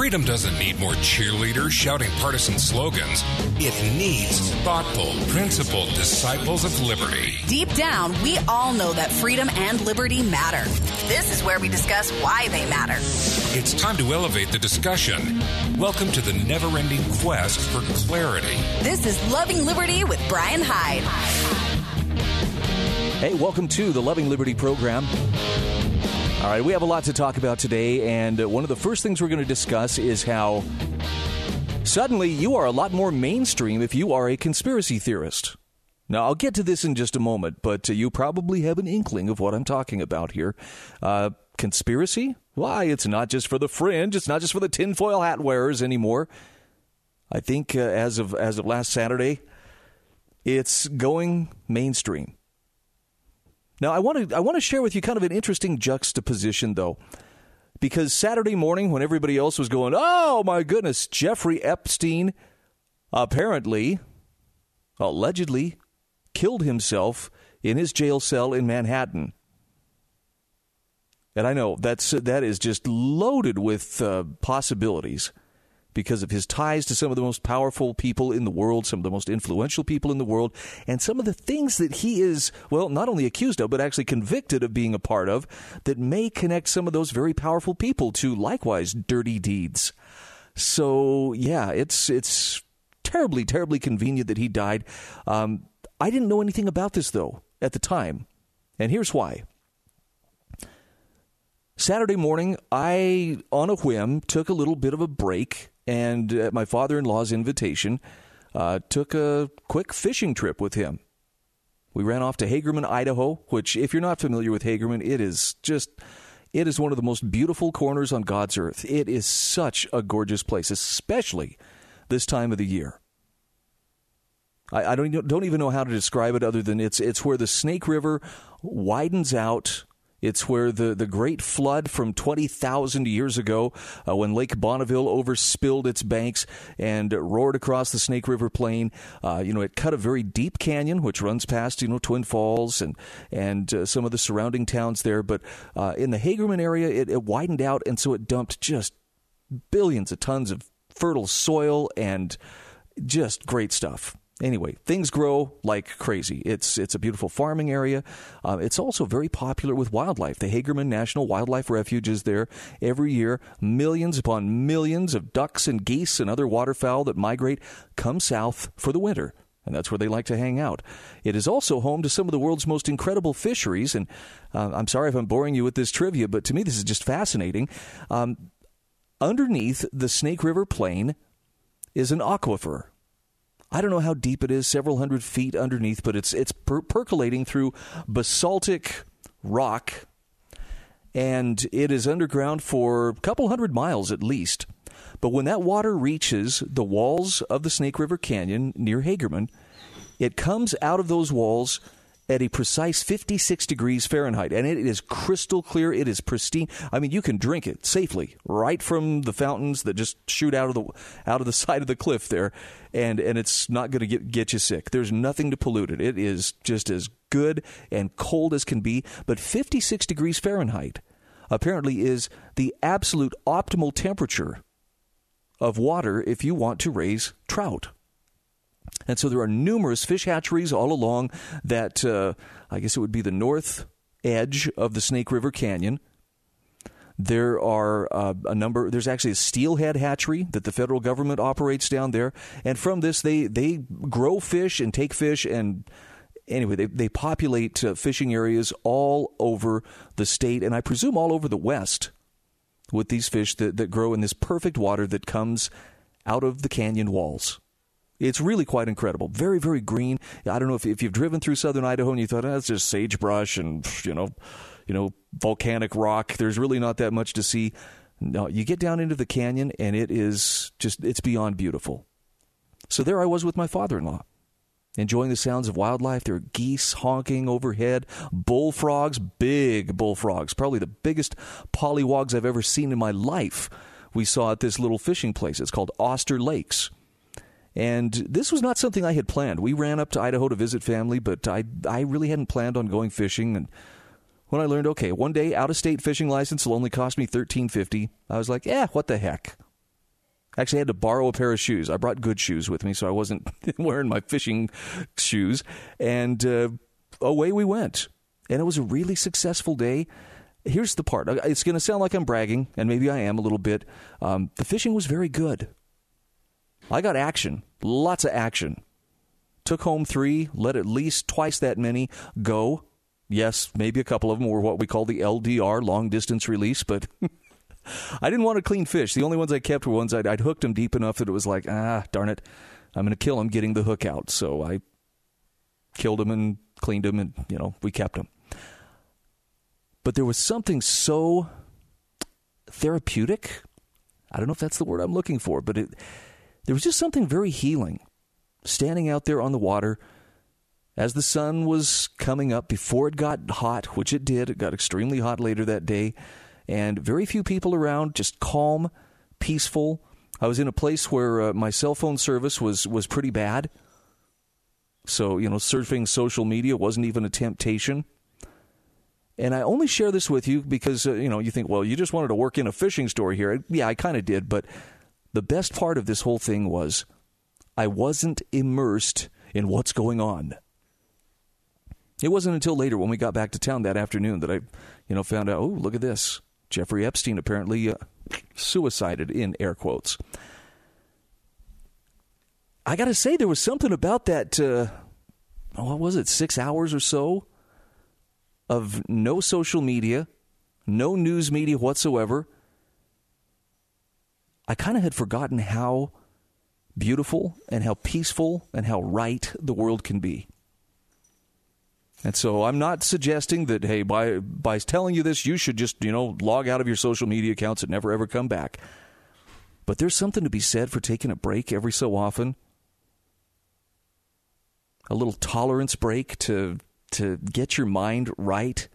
Freedom doesn't need more cheerleaders shouting partisan slogans. It needs thoughtful, principled disciples of liberty. Deep down, we all know that freedom and liberty matter. This is where we discuss why they matter. It's time to elevate the discussion. Welcome to the never ending quest for clarity. This is Loving Liberty with Brian Hyde. Hey, welcome to the Loving Liberty program. All right, we have a lot to talk about today, and one of the first things we're going to discuss is how suddenly you are a lot more mainstream if you are a conspiracy theorist. Now, I'll get to this in just a moment, but uh, you probably have an inkling of what I'm talking about here. Uh, conspiracy? Why, it's not just for the fringe, it's not just for the tinfoil hat wearers anymore. I think uh, as of as of last Saturday, it's going mainstream. Now, I want to I want to share with you kind of an interesting juxtaposition, though, because Saturday morning, when everybody else was going, "Oh my goodness, Jeffrey Epstein apparently, allegedly, killed himself in his jail cell in Manhattan," and I know that's that is just loaded with uh, possibilities because of his ties to some of the most powerful people in the world, some of the most influential people in the world, and some of the things that he is, well, not only accused of, but actually convicted of being a part of that may connect some of those very powerful people to likewise dirty deeds. So, yeah, it's, it's terribly, terribly convenient that he died. Um, I didn't know anything about this, though, at the time. And here's why. Saturday morning, I, on a whim, took a little bit of a break and at my father in law's invitation, uh, took a quick fishing trip with him. We ran off to Hagerman, Idaho, which, if you're not familiar with Hagerman, it is just. It is one of the most beautiful corners on God's earth. It is such a gorgeous place, especially this time of the year. I, I don't, don't even know how to describe it other than it's, it's where the Snake River widens out it's where the, the great flood from 20,000 years ago, uh, when Lake Bonneville overspilled its banks and roared across the Snake River Plain, uh, you know, it cut a very deep canyon, which runs past, you know, Twin Falls and, and uh, some of the surrounding towns there. But uh, in the Hagerman area, it, it widened out, and so it dumped just billions of tons of fertile soil and just great stuff. Anyway, things grow like crazy. It's it's a beautiful farming area. Uh, it's also very popular with wildlife. The Hagerman National Wildlife Refuge is there every year. Millions upon millions of ducks and geese and other waterfowl that migrate come south for the winter and that's where they like to hang out. It is also home to some of the world's most incredible fisheries, and uh, I'm sorry if I'm boring you with this trivia, but to me this is just fascinating. Um, underneath the Snake River Plain is an aquifer, I don't know how deep it is, several hundred feet underneath, but it's it's per- percolating through basaltic rock, and it is underground for a couple hundred miles at least. But when that water reaches the walls of the Snake River Canyon near Hagerman, it comes out of those walls at a precise 56 degrees Fahrenheit, and it is crystal clear. It is pristine. I mean, you can drink it safely right from the fountains that just shoot out of the out of the side of the cliff there, and and it's not going to get get you sick. There's nothing to pollute it. It is just as good and cold as can be. But 56 degrees Fahrenheit apparently is the absolute optimal temperature of water if you want to raise trout. And so there are numerous fish hatcheries all along that, uh, I guess it would be the north edge of the Snake River Canyon. There are uh, a number. There's actually a steelhead hatchery that the federal government operates down there, and from this they they grow fish and take fish and anyway they they populate uh, fishing areas all over the state and I presume all over the West with these fish that that grow in this perfect water that comes out of the canyon walls. It's really quite incredible. Very, very green. I don't know if, if you've driven through southern Idaho and you thought, ah, oh, that's just sagebrush and, you know, you know, volcanic rock. There's really not that much to see. No, you get down into the canyon and it is just, it's beyond beautiful. So there I was with my father in law, enjoying the sounds of wildlife. There are geese honking overhead, bullfrogs, big bullfrogs, probably the biggest pollywogs I've ever seen in my life. We saw at this little fishing place. It's called Oster Lakes. And this was not something I had planned. We ran up to Idaho to visit family, but I, I really hadn't planned on going fishing. And when I learned, okay, one day out of state fishing license will only cost me thirteen fifty, I was like, yeah, what the heck? Actually, I had to borrow a pair of shoes. I brought good shoes with me, so I wasn't wearing my fishing shoes. And uh, away we went. And it was a really successful day. Here's the part. It's going to sound like I'm bragging, and maybe I am a little bit. Um, the fishing was very good. I got action, lots of action. Took home three, let at least twice that many go. Yes, maybe a couple of them were what we call the LDR, long distance release, but I didn't want to clean fish. The only ones I kept were ones I'd, I'd hooked them deep enough that it was like, ah, darn it, I'm going to kill them getting the hook out. So I killed them and cleaned them, and you know we kept them. But there was something so therapeutic. I don't know if that's the word I'm looking for, but it there was just something very healing standing out there on the water as the sun was coming up before it got hot, which it did. It got extremely hot later that day, and very few people around, just calm, peaceful. I was in a place where uh, my cell phone service was was pretty bad. So, you know, surfing social media wasn't even a temptation. And I only share this with you because, uh, you know, you think, well, you just wanted to work in a fishing store here. Yeah, I kind of did. But the best part of this whole thing was I wasn't immersed in what's going on. It wasn't until later when we got back to town that afternoon that I, you know, found out, oh, look at this. Jeffrey Epstein apparently uh, suicided in air quotes. I got to say, there was something about that. Uh, what was it? Six hours or so of no social media, no news media whatsoever. I kind of had forgotten how beautiful and how peaceful and how right the world can be. And so I'm not suggesting that hey by by telling you this you should just, you know, log out of your social media accounts and never ever come back. But there's something to be said for taking a break every so often. A little tolerance break to to get your mind right.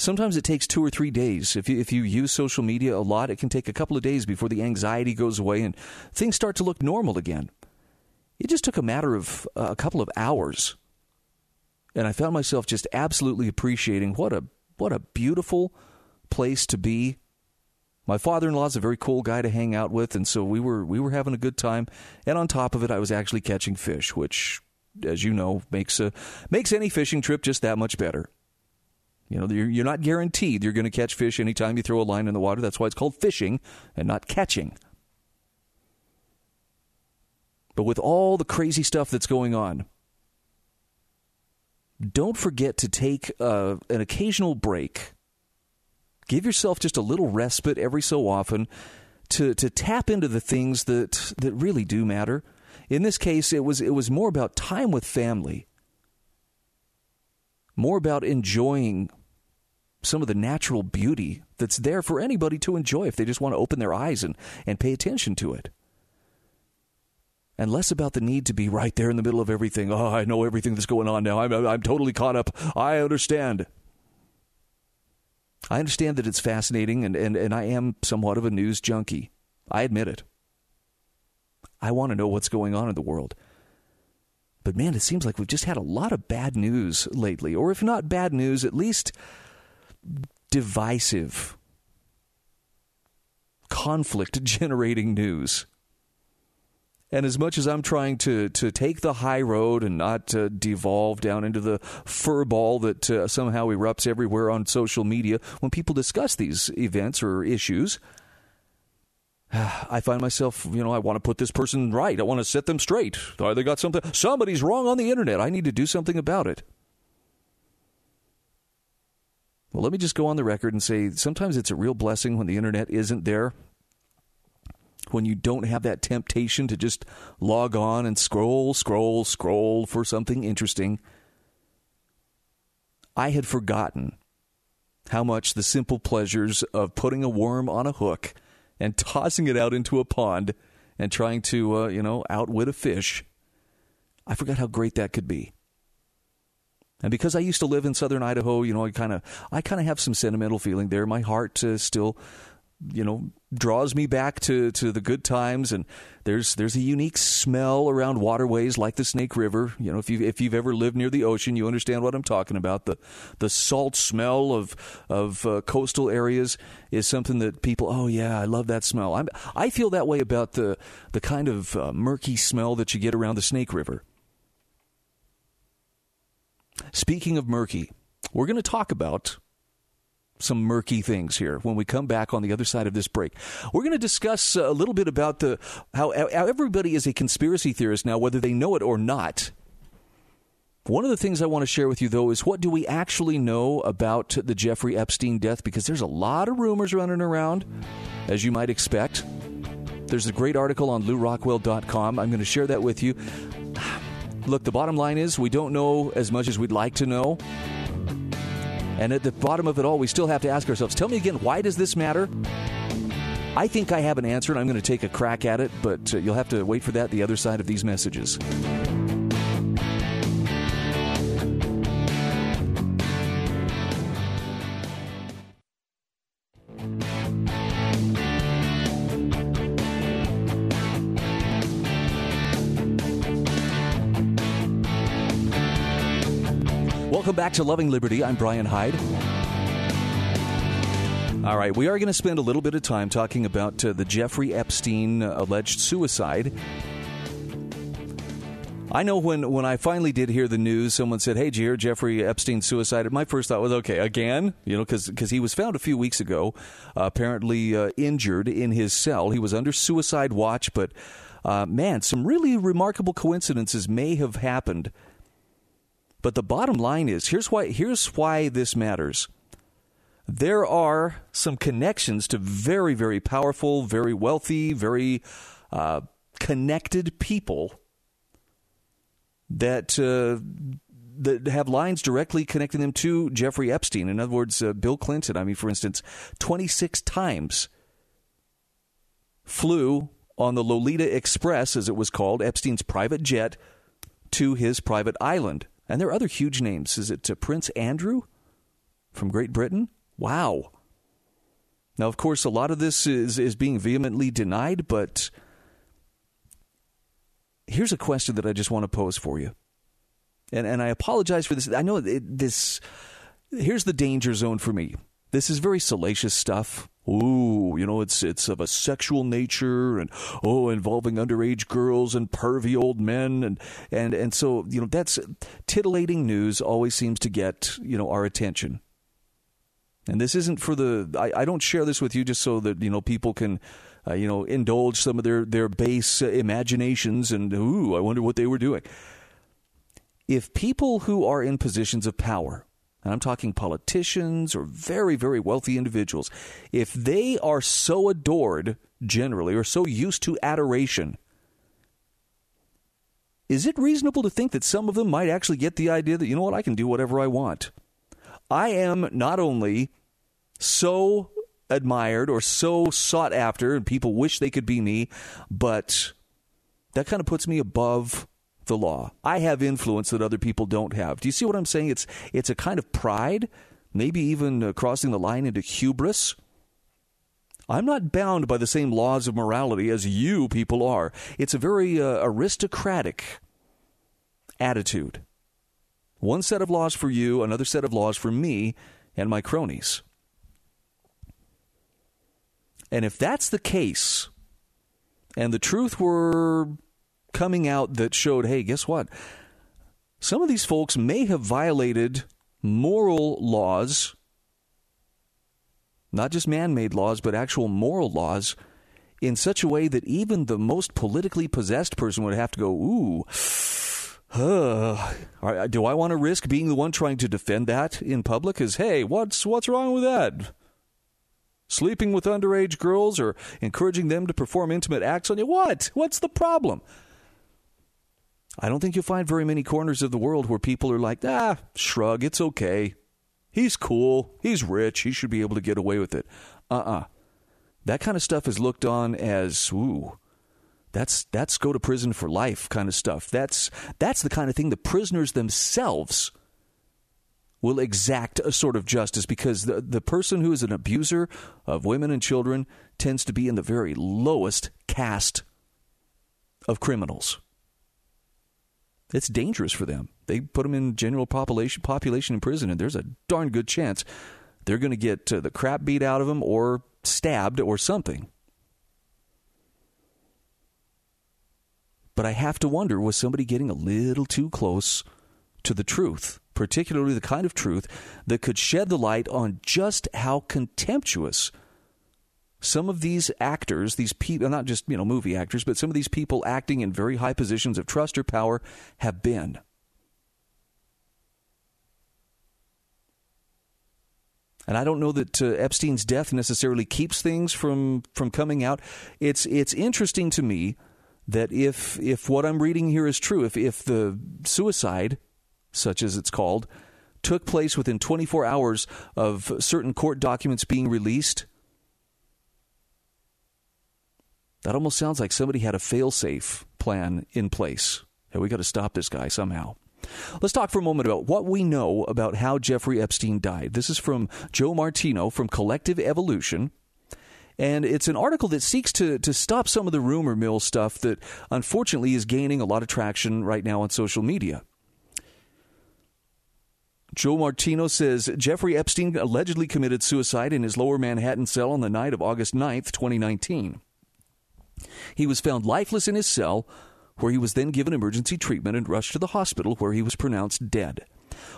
Sometimes it takes two or three days. If you, if you use social media a lot, it can take a couple of days before the anxiety goes away and things start to look normal again. It just took a matter of uh, a couple of hours. And I found myself just absolutely appreciating what a what a beautiful place to be. My father-in-law is a very cool guy to hang out with, and so we were we were having a good time. And on top of it, I was actually catching fish, which as you know, makes a, makes any fishing trip just that much better. You know, you're, you're not guaranteed you're going to catch fish anytime you throw a line in the water. That's why it's called fishing and not catching. But with all the crazy stuff that's going on, don't forget to take uh, an occasional break. Give yourself just a little respite every so often to, to tap into the things that, that really do matter. In this case, it was it was more about time with family, more about enjoying some of the natural beauty that's there for anybody to enjoy if they just want to open their eyes and, and pay attention to it. And less about the need to be right there in the middle of everything. Oh, I know everything that's going on now. I'm, I'm totally caught up. I understand. I understand that it's fascinating, and, and, and I am somewhat of a news junkie. I admit it. I want to know what's going on in the world. But man, it seems like we've just had a lot of bad news lately. Or if not bad news, at least divisive, conflict generating news. And as much as I'm trying to, to take the high road and not uh, devolve down into the fur ball that uh, somehow erupts everywhere on social media when people discuss these events or issues, I find myself, you know, I want to put this person right. I want to set them straight. They got something. Somebody's wrong on the internet. I need to do something about it. Well, let me just go on the record and say sometimes it's a real blessing when the internet isn't there. When you don't have that temptation to just log on and scroll, scroll, scroll for something interesting. I had forgotten how much the simple pleasures of putting a worm on a hook and tossing it out into a pond and trying to, uh, you know, outwit a fish. I forgot how great that could be. And because I used to live in southern Idaho, you know, I kind of I kind of have some sentimental feeling there. My heart uh, still you know draws me back to, to the good times and there's there's a unique smell around waterways like the Snake River. You know, if you if you've ever lived near the ocean, you understand what I'm talking about. The the salt smell of of uh, coastal areas is something that people. Oh yeah, I love that smell. I'm, I feel that way about the the kind of uh, murky smell that you get around the Snake River. Speaking of murky, we're going to talk about some murky things here when we come back on the other side of this break. We're going to discuss uh, a little bit about the how, how everybody is a conspiracy theorist now, whether they know it or not. One of the things I want to share with you, though, is what do we actually know about the Jeffrey Epstein death? Because there's a lot of rumors running around, as you might expect. There's a great article on lewrockwell.com. I'm going to share that with you. Look, the bottom line is we don't know as much as we'd like to know. And at the bottom of it all, we still have to ask ourselves tell me again, why does this matter? I think I have an answer, and I'm going to take a crack at it, but uh, you'll have to wait for that the other side of these messages. Welcome back to Loving Liberty. I'm Brian Hyde. All right, we are going to spend a little bit of time talking about uh, the Jeffrey Epstein alleged suicide. I know when, when I finally did hear the news, someone said, "Hey, did you hear Jeffrey Epstein suicide?" My first thought was, "Okay, again," you know, because he was found a few weeks ago, uh, apparently uh, injured in his cell. He was under suicide watch, but uh, man, some really remarkable coincidences may have happened but the bottom line is here's why here's why this matters. There are some connections to very very powerful, very wealthy, very uh, connected people that uh, that have lines directly connecting them to Jeffrey Epstein. In other words, uh, Bill Clinton. I mean, for instance, 26 times flew on the Lolita Express, as it was called, Epstein's private jet, to his private island. And there are other huge names. Is it uh, Prince Andrew from Great Britain? Wow. Now, of course, a lot of this is, is being vehemently denied, but here's a question that I just want to pose for you. And, and I apologize for this. I know it, this. Here's the danger zone for me. This is very salacious stuff ooh, you know, it's it's of a sexual nature and oh, involving underage girls and pervy old men and and and so you know that's titillating news always seems to get you know our attention. And this isn't for the I, I don't share this with you just so that you know people can. Uh, you know, indulge some of their their base uh, imaginations, and ooh, I wonder what they were doing. If people who are in positions of power and I'm talking politicians or very, very wealthy individuals, if they are so adored generally or so used to adoration, is it reasonable to think that some of them might actually get the idea that, you know what, I can do whatever I want? I am not only so admired or so sought after, and people wish they could be me, but that kind of puts me above the law. I have influence that other people don't have. Do you see what I'm saying? It's it's a kind of pride, maybe even uh, crossing the line into hubris. I'm not bound by the same laws of morality as you people are. It's a very uh, aristocratic attitude. One set of laws for you, another set of laws for me and my cronies. And if that's the case, and the truth were coming out that showed hey, guess what? Some of these folks may have violated moral laws, not just man made laws, but actual moral laws, in such a way that even the most politically possessed person would have to go, ooh. Uh, do I want to risk being the one trying to defend that in public? Because hey, what's what's wrong with that? Sleeping with underage girls or encouraging them to perform intimate acts on you? What? What's the problem? I don't think you'll find very many corners of the world where people are like, ah, shrug, it's okay. He's cool. He's rich. He should be able to get away with it. Uh uh-uh. uh That kind of stuff is looked on as, ooh, that's that's go to prison for life kind of stuff. That's that's the kind of thing the prisoners themselves will exact a sort of justice because the, the person who is an abuser of women and children tends to be in the very lowest caste of criminals. It's dangerous for them. They put them in general population population in prison, and there's a darn good chance they're going to get uh, the crap beat out of them or stabbed or something. But I have to wonder was somebody getting a little too close to the truth, particularly the kind of truth that could shed the light on just how contemptuous some of these actors, these people, not just you know movie actors, but some of these people acting in very high positions of trust or power have been. And I don't know that uh, Epstein's death necessarily keeps things from from coming out. It's it's interesting to me that if if what I'm reading here is true, if if the suicide, such as it's called, took place within 24 hours of certain court documents being released, that almost sounds like somebody had a fail-safe plan in place. Hey, we got to stop this guy somehow. Let's talk for a moment about what we know about how Jeffrey Epstein died. This is from Joe Martino from Collective Evolution. And it's an article that seeks to, to stop some of the rumor mill stuff that unfortunately is gaining a lot of traction right now on social media. Joe Martino says Jeffrey Epstein allegedly committed suicide in his lower Manhattan cell on the night of August 9th, 2019. He was found lifeless in his cell, where he was then given emergency treatment and rushed to the hospital, where he was pronounced dead.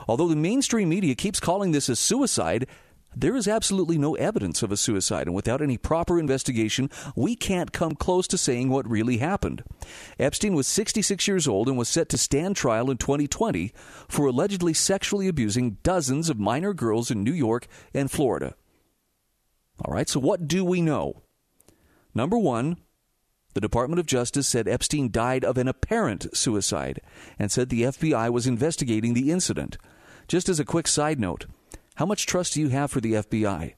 Although the mainstream media keeps calling this a suicide, there is absolutely no evidence of a suicide, and without any proper investigation, we can't come close to saying what really happened. Epstein was 66 years old and was set to stand trial in 2020 for allegedly sexually abusing dozens of minor girls in New York and Florida. All right, so what do we know? Number one, the Department of Justice said Epstein died of an apparent suicide and said the FBI was investigating the incident. Just as a quick side note, how much trust do you have for the FBI?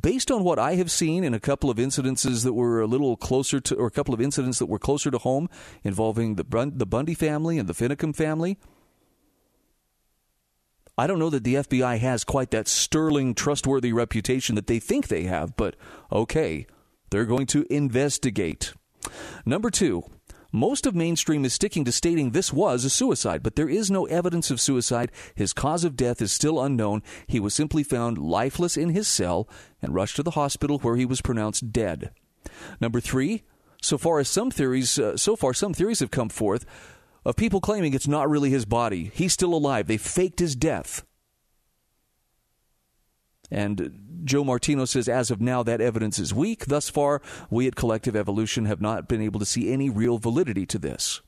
Based on what I have seen in a couple of incidences that were a little closer to, or a couple of incidents that were closer to home involving the, the Bundy family and the Finicum family, I don't know that the FBI has quite that sterling, trustworthy reputation that they think they have, but okay, they're going to investigate. Number two, most of mainstream is sticking to stating this was a suicide, but there is no evidence of suicide. His cause of death is still unknown. He was simply found lifeless in his cell and rushed to the hospital where he was pronounced dead. Number 3, so far as some theories uh, so far some theories have come forth of people claiming it's not really his body. He's still alive. They faked his death. And Joe Martino says, as of now, that evidence is weak. Thus far, we at Collective Evolution have not been able to see any real validity to this.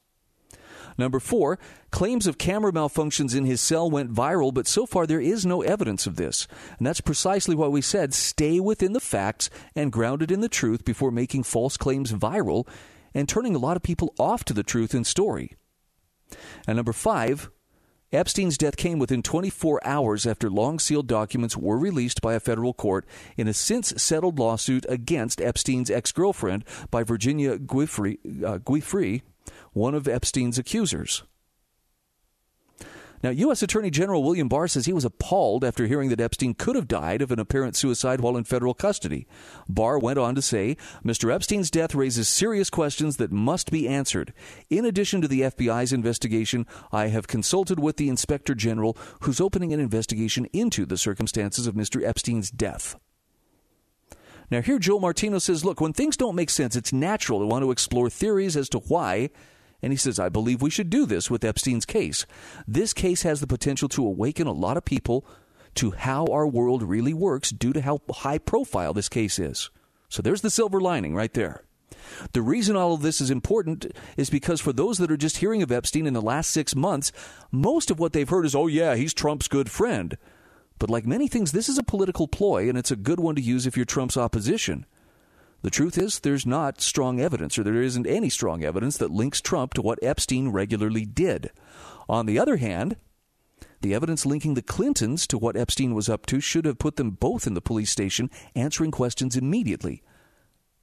Number four, claims of camera malfunctions in his cell went viral, but so far there is no evidence of this. And that's precisely what we said stay within the facts and grounded in the truth before making false claims viral and turning a lot of people off to the truth and story. And number five, Epstein's death came within 24 hours after long sealed documents were released by a federal court in a since settled lawsuit against Epstein's ex girlfriend by Virginia Giuffre, uh, one of Epstein's accusers. Now, U.S. Attorney General William Barr says he was appalled after hearing that Epstein could have died of an apparent suicide while in federal custody. Barr went on to say Mr. Epstein's death raises serious questions that must be answered. In addition to the FBI's investigation, I have consulted with the Inspector General, who's opening an investigation into the circumstances of Mr. Epstein's death. Now, here Joe Martino says, look, when things don't make sense, it's natural to want to explore theories as to why and he says, I believe we should do this with Epstein's case. This case has the potential to awaken a lot of people to how our world really works due to how high profile this case is. So there's the silver lining right there. The reason all of this is important is because for those that are just hearing of Epstein in the last six months, most of what they've heard is, oh, yeah, he's Trump's good friend. But like many things, this is a political ploy, and it's a good one to use if you're Trump's opposition. The truth is, there's not strong evidence, or there isn't any strong evidence that links Trump to what Epstein regularly did. On the other hand, the evidence linking the Clintons to what Epstein was up to should have put them both in the police station answering questions immediately.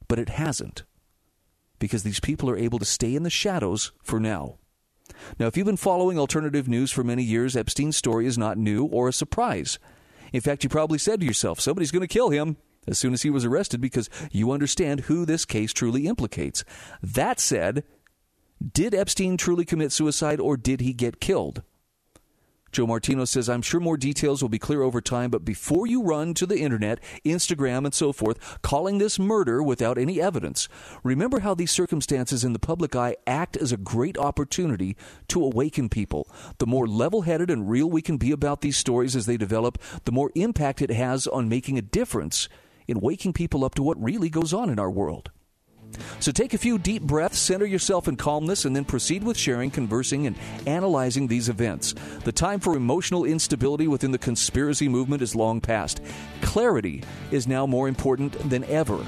But it hasn't, because these people are able to stay in the shadows for now. Now, if you've been following alternative news for many years, Epstein's story is not new or a surprise. In fact, you probably said to yourself, somebody's going to kill him as soon as he was arrested because you understand who this case truly implicates. That said, did Epstein truly commit suicide or did he get killed? Joe Martino says, I'm sure more details will be clear over time, but before you run to the internet, Instagram, and so forth, calling this murder without any evidence, remember how these circumstances in the public eye act as a great opportunity to awaken people. The more level headed and real we can be about these stories as they develop, the more impact it has on making a difference in waking people up to what really goes on in our world. So take a few deep breaths, center yourself in calmness, and then proceed with sharing, conversing, and analyzing these events. The time for emotional instability within the conspiracy movement is long past. Clarity is now more important than ever.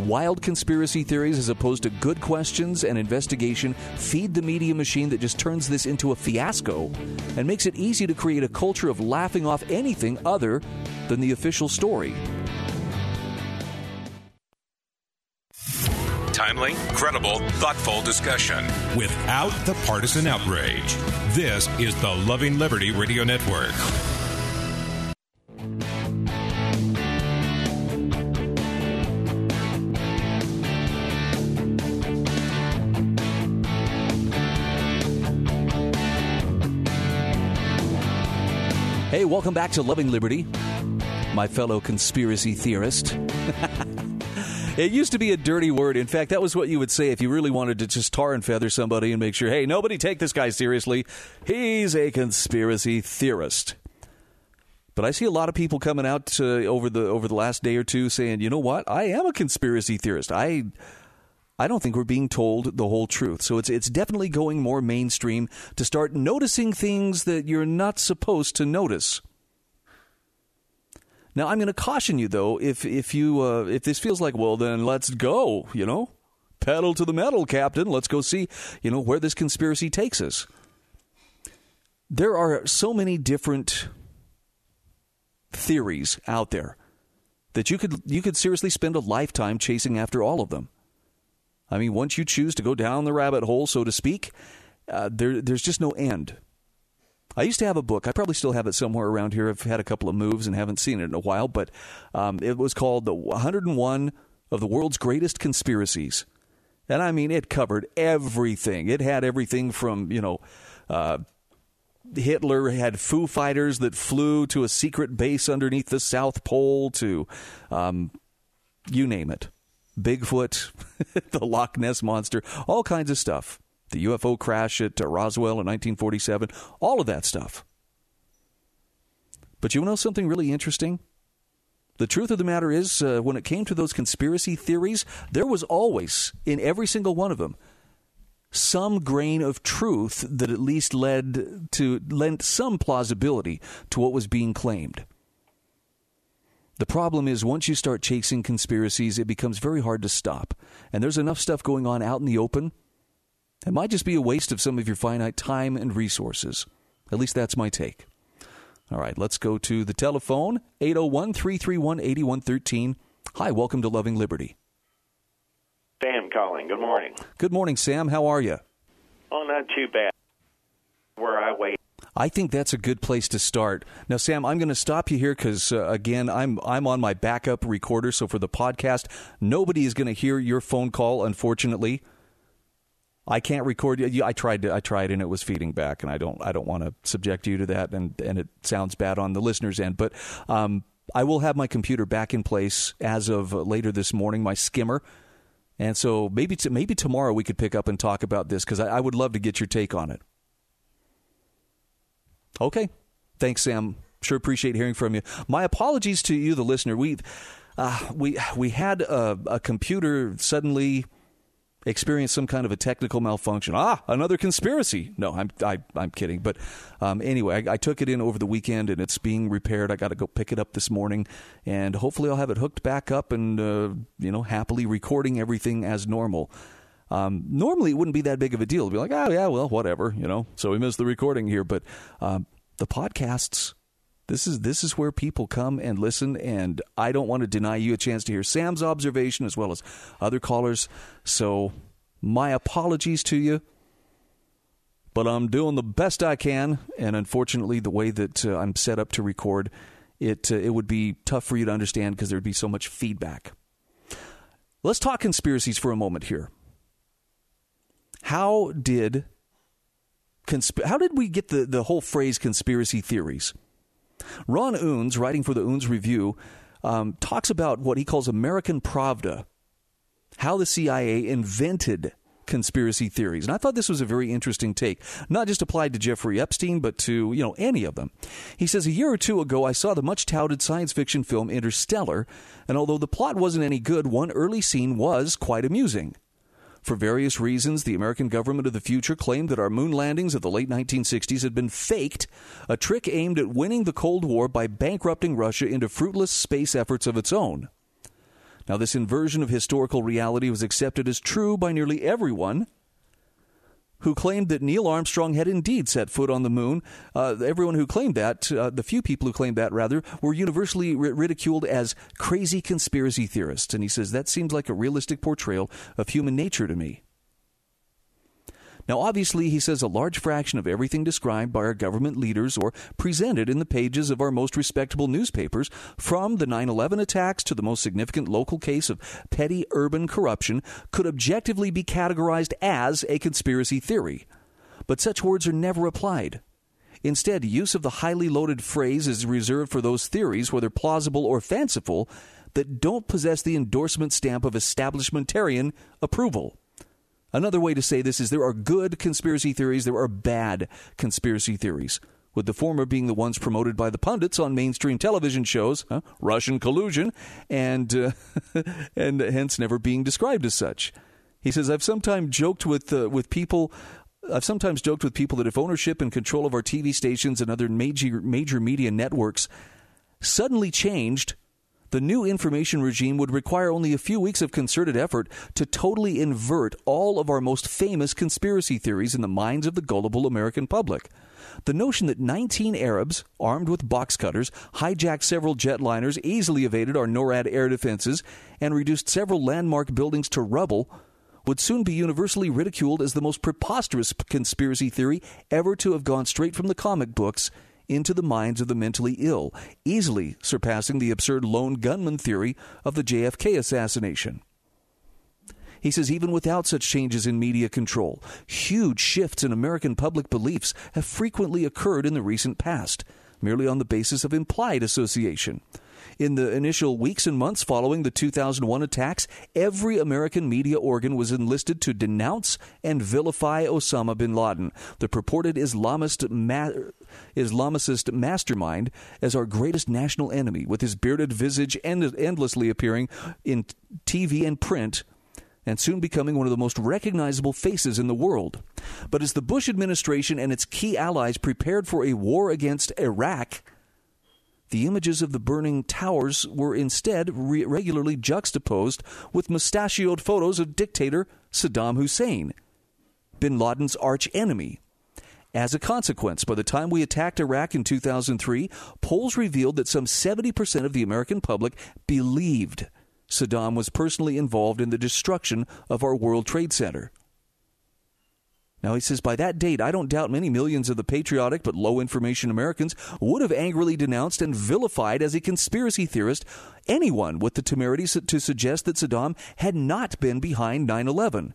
Wild conspiracy theories, as opposed to good questions and investigation, feed the media machine that just turns this into a fiasco and makes it easy to create a culture of laughing off anything other than the official story. Timely, credible, thoughtful discussion without the partisan outrage. This is the Loving Liberty Radio Network. Hey, welcome back to Loving Liberty, my fellow conspiracy theorist. It used to be a dirty word. In fact, that was what you would say if you really wanted to just tar and feather somebody and make sure, hey, nobody take this guy seriously. He's a conspiracy theorist. But I see a lot of people coming out uh, over the over the last day or two saying, "You know what? I am a conspiracy theorist. I I don't think we're being told the whole truth. So it's it's definitely going more mainstream to start noticing things that you're not supposed to notice." Now, I'm going to caution you though, if if you uh, if this feels like, well, then let's go, you know, pedal to the metal, Captain. Let's go see, you know, where this conspiracy takes us. There are so many different theories out there that you could you could seriously spend a lifetime chasing after all of them. I mean, once you choose to go down the rabbit hole, so to speak, uh, there there's just no end. I used to have a book. I probably still have it somewhere around here. I've had a couple of moves and haven't seen it in a while, but um, it was called The 101 of the World's Greatest Conspiracies. And I mean, it covered everything. It had everything from, you know, uh, Hitler had Foo Fighters that flew to a secret base underneath the South Pole to, um, you name it. Bigfoot, the Loch Ness Monster, all kinds of stuff the UFO crash at uh, Roswell in 1947, all of that stuff. But you know something really interesting? The truth of the matter is, uh, when it came to those conspiracy theories, there was always, in every single one of them, some grain of truth that at least led to lent some plausibility to what was being claimed. The problem is once you start chasing conspiracies, it becomes very hard to stop. And there's enough stuff going on out in the open it might just be a waste of some of your finite time and resources. At least that's my take. All right, let's go to the telephone 801 331 8113. Hi, welcome to Loving Liberty. Sam calling. Good morning. Good morning, Sam. How are you? Oh, not too bad. Where I wait. I think that's a good place to start. Now, Sam, I'm going to stop you here because, uh, again, I'm I'm on my backup recorder. So for the podcast, nobody is going to hear your phone call, unfortunately. I can't record you. I tried to. I tried, and it was feeding back, and I don't. I don't want to subject you to that, and and it sounds bad on the listener's end. But um, I will have my computer back in place as of later this morning. My skimmer, and so maybe t- maybe tomorrow we could pick up and talk about this because I, I would love to get your take on it. Okay, thanks, Sam. Sure appreciate hearing from you. My apologies to you, the listener. We uh, we we had a, a computer suddenly experienced some kind of a technical malfunction. Ah, another conspiracy. No, I'm I, am i am kidding. But um, anyway, I, I, took it in over the weekend and it's being repaired. I got to go pick it up this morning, and hopefully I'll have it hooked back up and uh, you know happily recording everything as normal. Um, normally it wouldn't be that big of a deal. It'd be like, oh yeah, well whatever, you know. So we missed the recording here, but um, the podcasts this is this is where people come and listen, and I don't want to deny you a chance to hear Sam's observation as well as other callers. So my apologies to you. but I'm doing the best I can. And unfortunately, the way that uh, I'm set up to record, it uh, it would be tough for you to understand because there'd be so much feedback. Let's talk conspiracies for a moment here. How did consp- how did we get the, the whole phrase conspiracy theories? Ron Unz, writing for the Unz Review, um, talks about what he calls American Pravda, how the CIA invented conspiracy theories. And I thought this was a very interesting take, not just applied to Jeffrey Epstein, but to, you know, any of them. He says, A year or two ago, I saw the much touted science fiction film Interstellar, and although the plot wasn't any good, one early scene was quite amusing. For various reasons, the American government of the future claimed that our moon landings of the late 1960s had been faked, a trick aimed at winning the Cold War by bankrupting Russia into fruitless space efforts of its own. Now, this inversion of historical reality was accepted as true by nearly everyone who claimed that Neil Armstrong had indeed set foot on the moon. Uh, everyone who claimed that, uh, the few people who claimed that, rather, were universally ri- ridiculed as crazy conspiracy theorists. And he says that seems like a realistic portrayal of human nature to me. Now, obviously, he says a large fraction of everything described by our government leaders or presented in the pages of our most respectable newspapers, from the 9 11 attacks to the most significant local case of petty urban corruption, could objectively be categorized as a conspiracy theory. But such words are never applied. Instead, use of the highly loaded phrase is reserved for those theories, whether plausible or fanciful, that don't possess the endorsement stamp of establishmentarian approval. Another way to say this is there are good conspiracy theories, there are bad conspiracy theories. With the former being the ones promoted by the pundits on mainstream television shows, huh? Russian collusion, and uh, and hence never being described as such. He says, "I've sometimes joked with uh, with people I've sometimes joked with people that if ownership and control of our TV stations and other major major media networks suddenly changed, the new information regime would require only a few weeks of concerted effort to totally invert all of our most famous conspiracy theories in the minds of the gullible American public. The notion that 19 Arabs, armed with box cutters, hijacked several jetliners, easily evaded our NORAD air defenses, and reduced several landmark buildings to rubble would soon be universally ridiculed as the most preposterous conspiracy theory ever to have gone straight from the comic books into the minds of the mentally ill, easily surpassing the absurd lone gunman theory of the JFK assassination. He says even without such changes in media control, huge shifts in American public beliefs have frequently occurred in the recent past, merely on the basis of implied association. In the initial weeks and months following the 2001 attacks, every American media organ was enlisted to denounce and vilify Osama bin Laden, the purported Islamist ma- Islamicist mastermind, as our greatest national enemy, with his bearded visage end- endlessly appearing in TV and print and soon becoming one of the most recognizable faces in the world. But as the Bush administration and its key allies prepared for a war against Iraq, the images of the burning towers were instead re- regularly juxtaposed with mustachioed photos of dictator Saddam Hussein, bin Laden's arch enemy. As a consequence, by the time we attacked Iraq in 2003, polls revealed that some 70% of the American public believed Saddam was personally involved in the destruction of our World Trade Center. Now, he says, by that date, I don't doubt many millions of the patriotic but low information Americans would have angrily denounced and vilified as a conspiracy theorist anyone with the temerity to suggest that Saddam had not been behind 9 11,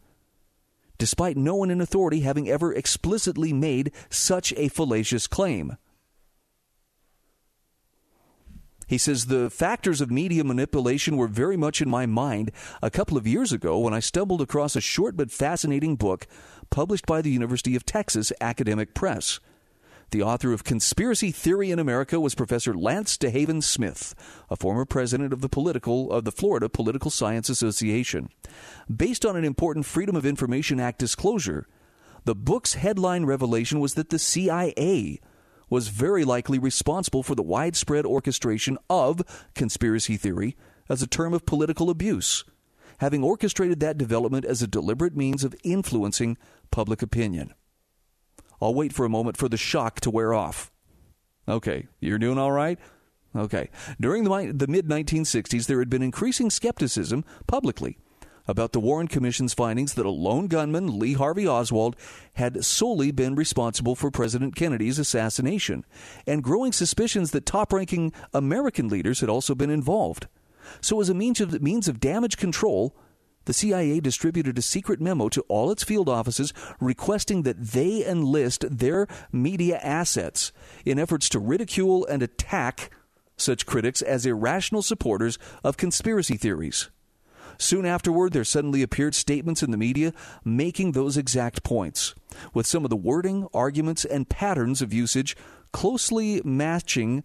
despite no one in authority having ever explicitly made such a fallacious claim. He says the factors of media manipulation were very much in my mind a couple of years ago when I stumbled across a short but fascinating book published by the University of Texas Academic Press. The author of Conspiracy Theory in America was Professor Lance DeHaven Smith, a former president of the political of the Florida Political Science Association. Based on an important Freedom of Information Act disclosure, the book's headline revelation was that the CIA was very likely responsible for the widespread orchestration of conspiracy theory as a term of political abuse, having orchestrated that development as a deliberate means of influencing public opinion. I'll wait for a moment for the shock to wear off. Okay, you're doing all right? Okay. During the, the mid 1960s, there had been increasing skepticism publicly about the Warren Commission's findings that a lone gunman, Lee Harvey Oswald, had solely been responsible for President Kennedy's assassination, and growing suspicions that top ranking American leaders had also been involved. So, as a means of, means of damage control, the CIA distributed a secret memo to all its field offices requesting that they enlist their media assets in efforts to ridicule and attack such critics as irrational supporters of conspiracy theories. Soon afterward, there suddenly appeared statements in the media making those exact points, with some of the wording, arguments, and patterns of usage closely matching,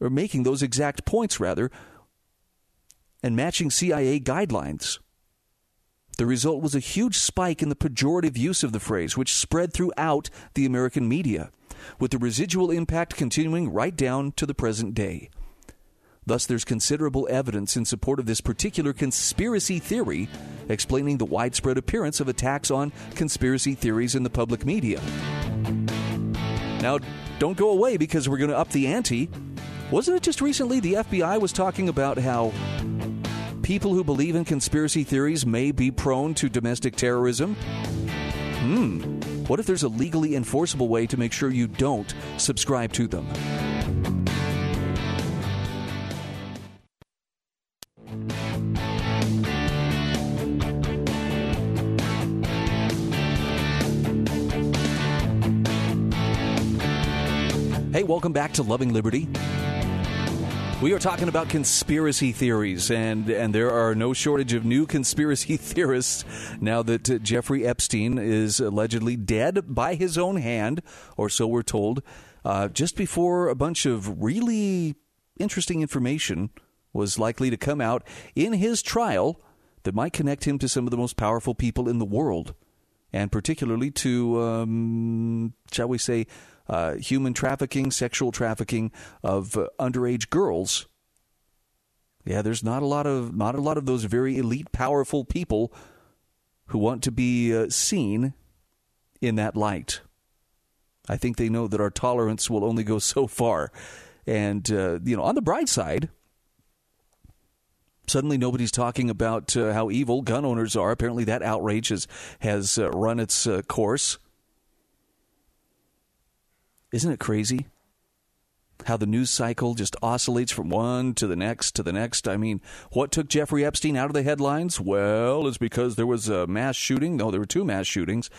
or making those exact points, rather, and matching CIA guidelines. The result was a huge spike in the pejorative use of the phrase, which spread throughout the American media, with the residual impact continuing right down to the present day. Thus, there's considerable evidence in support of this particular conspiracy theory, explaining the widespread appearance of attacks on conspiracy theories in the public media. Now, don't go away because we're going to up the ante. Wasn't it just recently the FBI was talking about how people who believe in conspiracy theories may be prone to domestic terrorism? Hmm. What if there's a legally enforceable way to make sure you don't subscribe to them? Hey, welcome back to Loving Liberty. We are talking about conspiracy theories, and, and there are no shortage of new conspiracy theorists now that uh, Jeffrey Epstein is allegedly dead by his own hand, or so we're told, uh, just before a bunch of really interesting information was likely to come out in his trial that might connect him to some of the most powerful people in the world, and particularly to, um, shall we say, uh, human trafficking, sexual trafficking of uh, underage girls. Yeah, there's not a lot of not a lot of those very elite, powerful people who want to be uh, seen in that light. I think they know that our tolerance will only go so far, and uh, you know, on the bright side, suddenly nobody's talking about uh, how evil gun owners are. Apparently, that outrage has has uh, run its uh, course. Isn't it crazy? How the news cycle just oscillates from one to the next to the next. I mean, what took Jeffrey Epstein out of the headlines? Well, it's because there was a mass shooting. No, there were two mass shootings,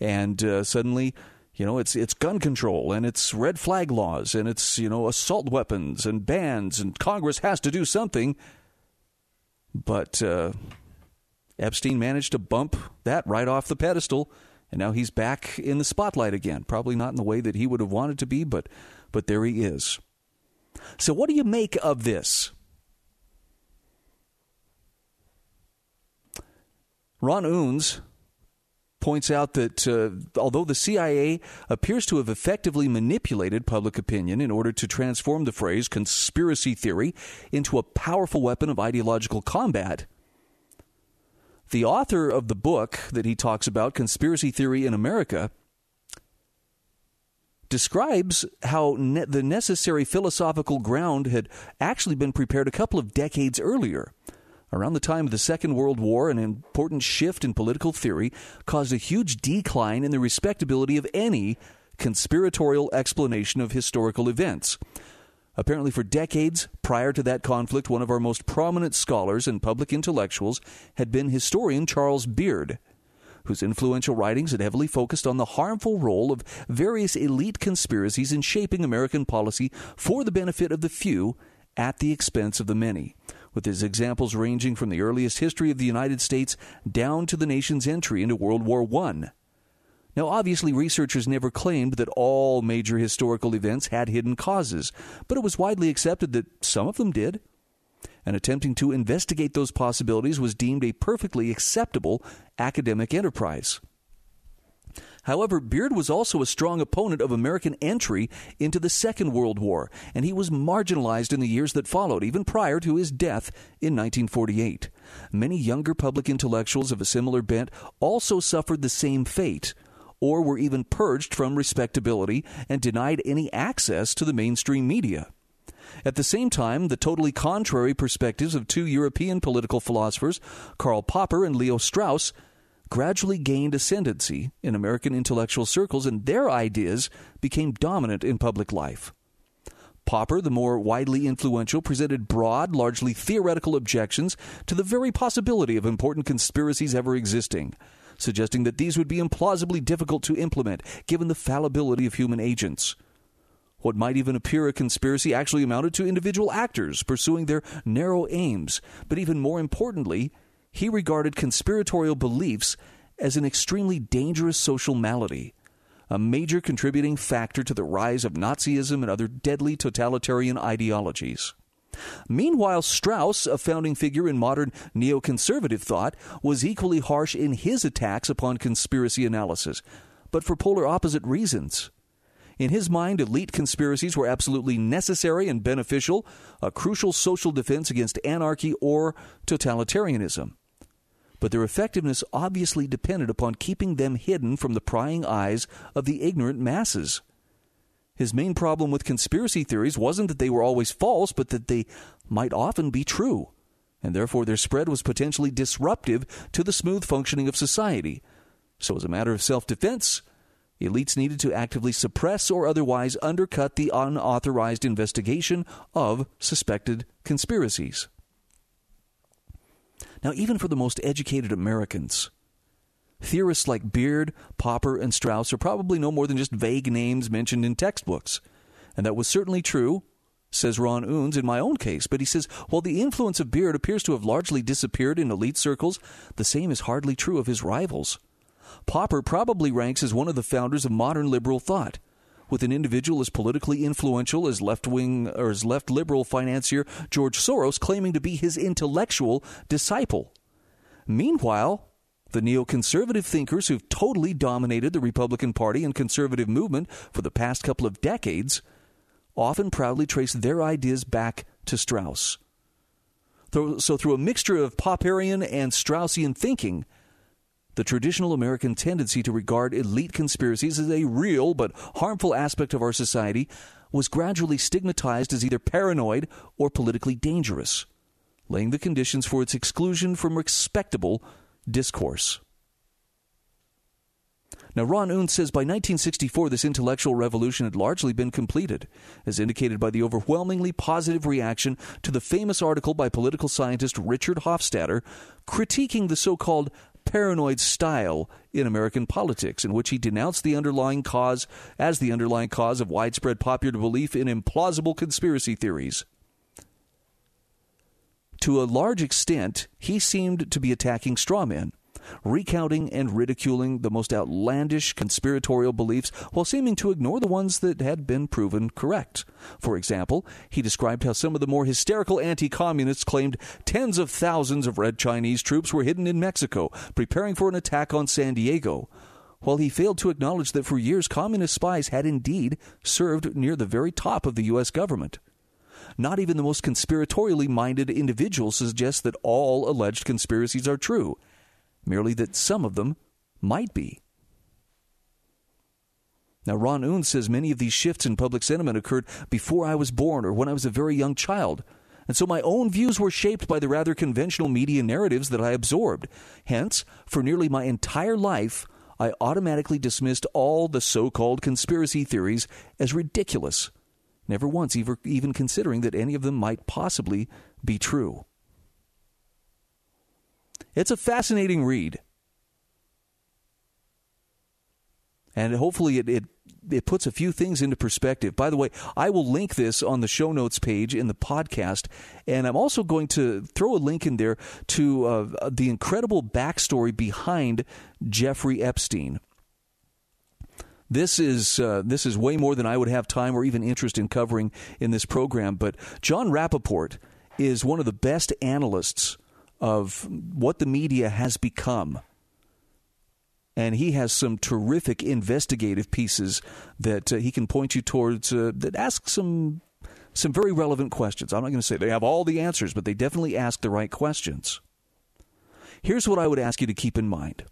and uh, suddenly, you know, it's it's gun control and it's red flag laws and it's you know assault weapons and bans and Congress has to do something. But uh, Epstein managed to bump that right off the pedestal and now he's back in the spotlight again. Probably not in the way that he would have wanted to be, but but there he is. So what do you make of this? Ron Unz points out that uh, although the CIA appears to have effectively manipulated public opinion in order to transform the phrase conspiracy theory into a powerful weapon of ideological combat, the author of the book that he talks about, Conspiracy Theory in America, describes how ne- the necessary philosophical ground had actually been prepared a couple of decades earlier. Around the time of the Second World War, an important shift in political theory caused a huge decline in the respectability of any conspiratorial explanation of historical events. Apparently, for decades prior to that conflict, one of our most prominent scholars and public intellectuals had been historian Charles Beard, whose influential writings had heavily focused on the harmful role of various elite conspiracies in shaping American policy for the benefit of the few at the expense of the many, with his examples ranging from the earliest history of the United States down to the nation's entry into World War I. Now, obviously, researchers never claimed that all major historical events had hidden causes, but it was widely accepted that some of them did. And attempting to investigate those possibilities was deemed a perfectly acceptable academic enterprise. However, Beard was also a strong opponent of American entry into the Second World War, and he was marginalized in the years that followed, even prior to his death in 1948. Many younger public intellectuals of a similar bent also suffered the same fate or were even purged from respectability and denied any access to the mainstream media. At the same time, the totally contrary perspectives of two European political philosophers, Karl Popper and Leo Strauss, gradually gained ascendancy in American intellectual circles, and their ideas became dominant in public life. Popper, the more widely influential, presented broad, largely theoretical objections to the very possibility of important conspiracies ever existing, suggesting that these would be implausibly difficult to implement given the fallibility of human agents. What might even appear a conspiracy actually amounted to individual actors pursuing their narrow aims. But even more importantly, he regarded conspiratorial beliefs as an extremely dangerous social malady, a major contributing factor to the rise of Nazism and other deadly totalitarian ideologies. Meanwhile, Strauss, a founding figure in modern neoconservative thought, was equally harsh in his attacks upon conspiracy analysis, but for polar opposite reasons. In his mind, elite conspiracies were absolutely necessary and beneficial, a crucial social defense against anarchy or totalitarianism. But their effectiveness obviously depended upon keeping them hidden from the prying eyes of the ignorant masses. His main problem with conspiracy theories wasn't that they were always false, but that they might often be true, and therefore their spread was potentially disruptive to the smooth functioning of society. So, as a matter of self defense, elites needed to actively suppress or otherwise undercut the unauthorized investigation of suspected conspiracies. Now, even for the most educated Americans, theorists like Beard, Popper, and Strauss are probably no more than just vague names mentioned in textbooks. And that was certainly true, says Ron Unz, in my own case. But he says, while the influence of Beard appears to have largely disappeared in elite circles, the same is hardly true of his rivals. Popper probably ranks as one of the founders of modern liberal thought, with an individual as politically influential as left wing or as left liberal financier George Soros claiming to be his intellectual disciple. Meanwhile, the neoconservative thinkers who've totally dominated the Republican Party and conservative movement for the past couple of decades often proudly trace their ideas back to Strauss. So, through a mixture of Popperian and Straussian thinking, the traditional American tendency to regard elite conspiracies as a real but harmful aspect of our society was gradually stigmatized as either paranoid or politically dangerous, laying the conditions for its exclusion from respectable discourse. Now, Ron Unz says by 1964, this intellectual revolution had largely been completed, as indicated by the overwhelmingly positive reaction to the famous article by political scientist Richard Hofstadter critiquing the so called paranoid style in American politics, in which he denounced the underlying cause as the underlying cause of widespread popular belief in implausible conspiracy theories. To a large extent, he seemed to be attacking straw men, recounting and ridiculing the most outlandish conspiratorial beliefs while seeming to ignore the ones that had been proven correct. For example, he described how some of the more hysterical anti communists claimed tens of thousands of Red Chinese troops were hidden in Mexico, preparing for an attack on San Diego while he failed to acknowledge that for years communist spies had indeed served near the very top of the U.S. government. Not even the most conspiratorially minded individuals suggest that all alleged conspiracies are true merely that some of them might be. Now, Ron Unz says many of these shifts in public sentiment occurred before I was born or when I was a very young child, and so my own views were shaped by the rather conventional media narratives that I absorbed. Hence, for nearly my entire life, I automatically dismissed all the so called conspiracy theories as ridiculous, never once even considering that any of them might possibly be true. It's a fascinating read. And hopefully it, it, it puts a few things into perspective. By the way, I will link this on the show notes page in the podcast, and I'm also going to throw a link in there to uh, the incredible backstory behind Jeffrey Epstein. This is uh, this is way more than I would have time or even interest in covering in this program. But Jon Rappoport is one of the best analysts of what the media has become. And he has some terrific investigative pieces that uh, he can point you towards uh, that ask some some very relevant questions. I'm not going to say they have all the answers, but they definitely ask the right questions. Here's what I would ask you to keep in mind.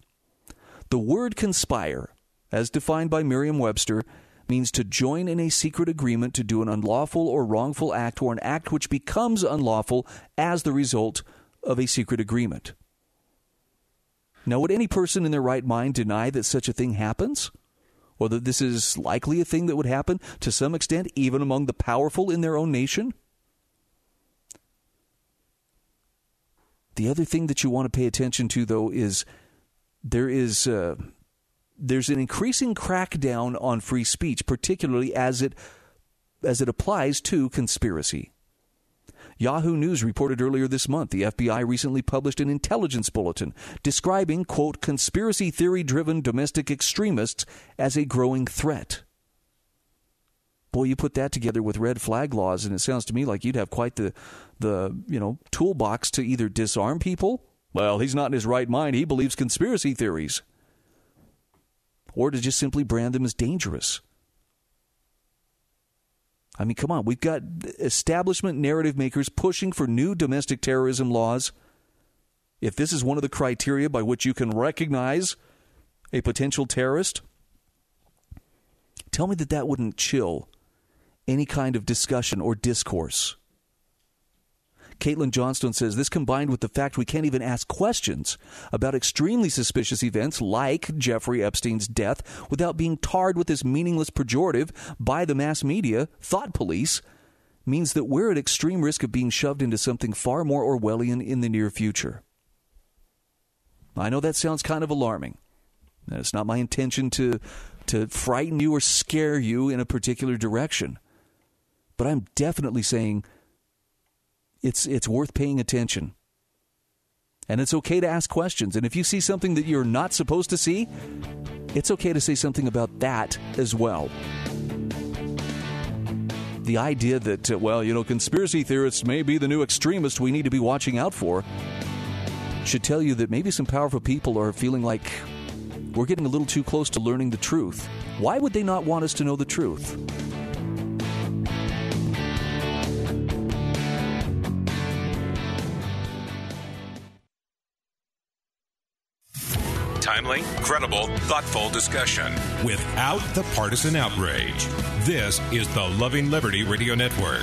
The word conspire, as defined by Merriam-Webster, means to join in a secret agreement to do an unlawful or wrongful act or an act which becomes unlawful as the result of a secret agreement. Now, would any person in their right mind deny that such a thing happens? Or that this is likely a thing that would happen to some extent, even among the powerful in their own nation? The other thing that you want to pay attention to, though, is there is uh, there's an increasing crackdown on free speech, particularly as it as it applies to conspiracy. Yahoo News reported earlier this month the FBI recently published an intelligence bulletin describing, quote, conspiracy theory driven domestic extremists as a growing threat. Boy, you put that together with red flag laws, and it sounds to me like you'd have quite the, the you know, toolbox to either disarm people. Well, he's not in his right mind. He believes conspiracy theories. Or to just simply brand them as dangerous. I mean, come on. We've got establishment narrative makers pushing for new domestic terrorism laws. If this is one of the criteria by which you can recognize a potential terrorist, tell me that that wouldn't chill any kind of discussion or discourse. Caitlin Johnstone says this combined with the fact we can't even ask questions about extremely suspicious events like Jeffrey Epstein's death without being tarred with this meaningless pejorative by the mass media, thought police, means that we're at extreme risk of being shoved into something far more Orwellian in the near future. I know that sounds kind of alarming. It's not my intention to to frighten you or scare you in a particular direction. But I'm definitely saying it's it's worth paying attention. And it's okay to ask questions. And if you see something that you're not supposed to see, it's okay to say something about that as well. The idea that, uh, well, you know, conspiracy theorists may be the new extremist we need to be watching out for should tell you that maybe some powerful people are feeling like we're getting a little too close to learning the truth. Why would they not want us to know the truth? Timely, credible, thoughtful discussion without the partisan outrage. This is the Loving Liberty Radio Network.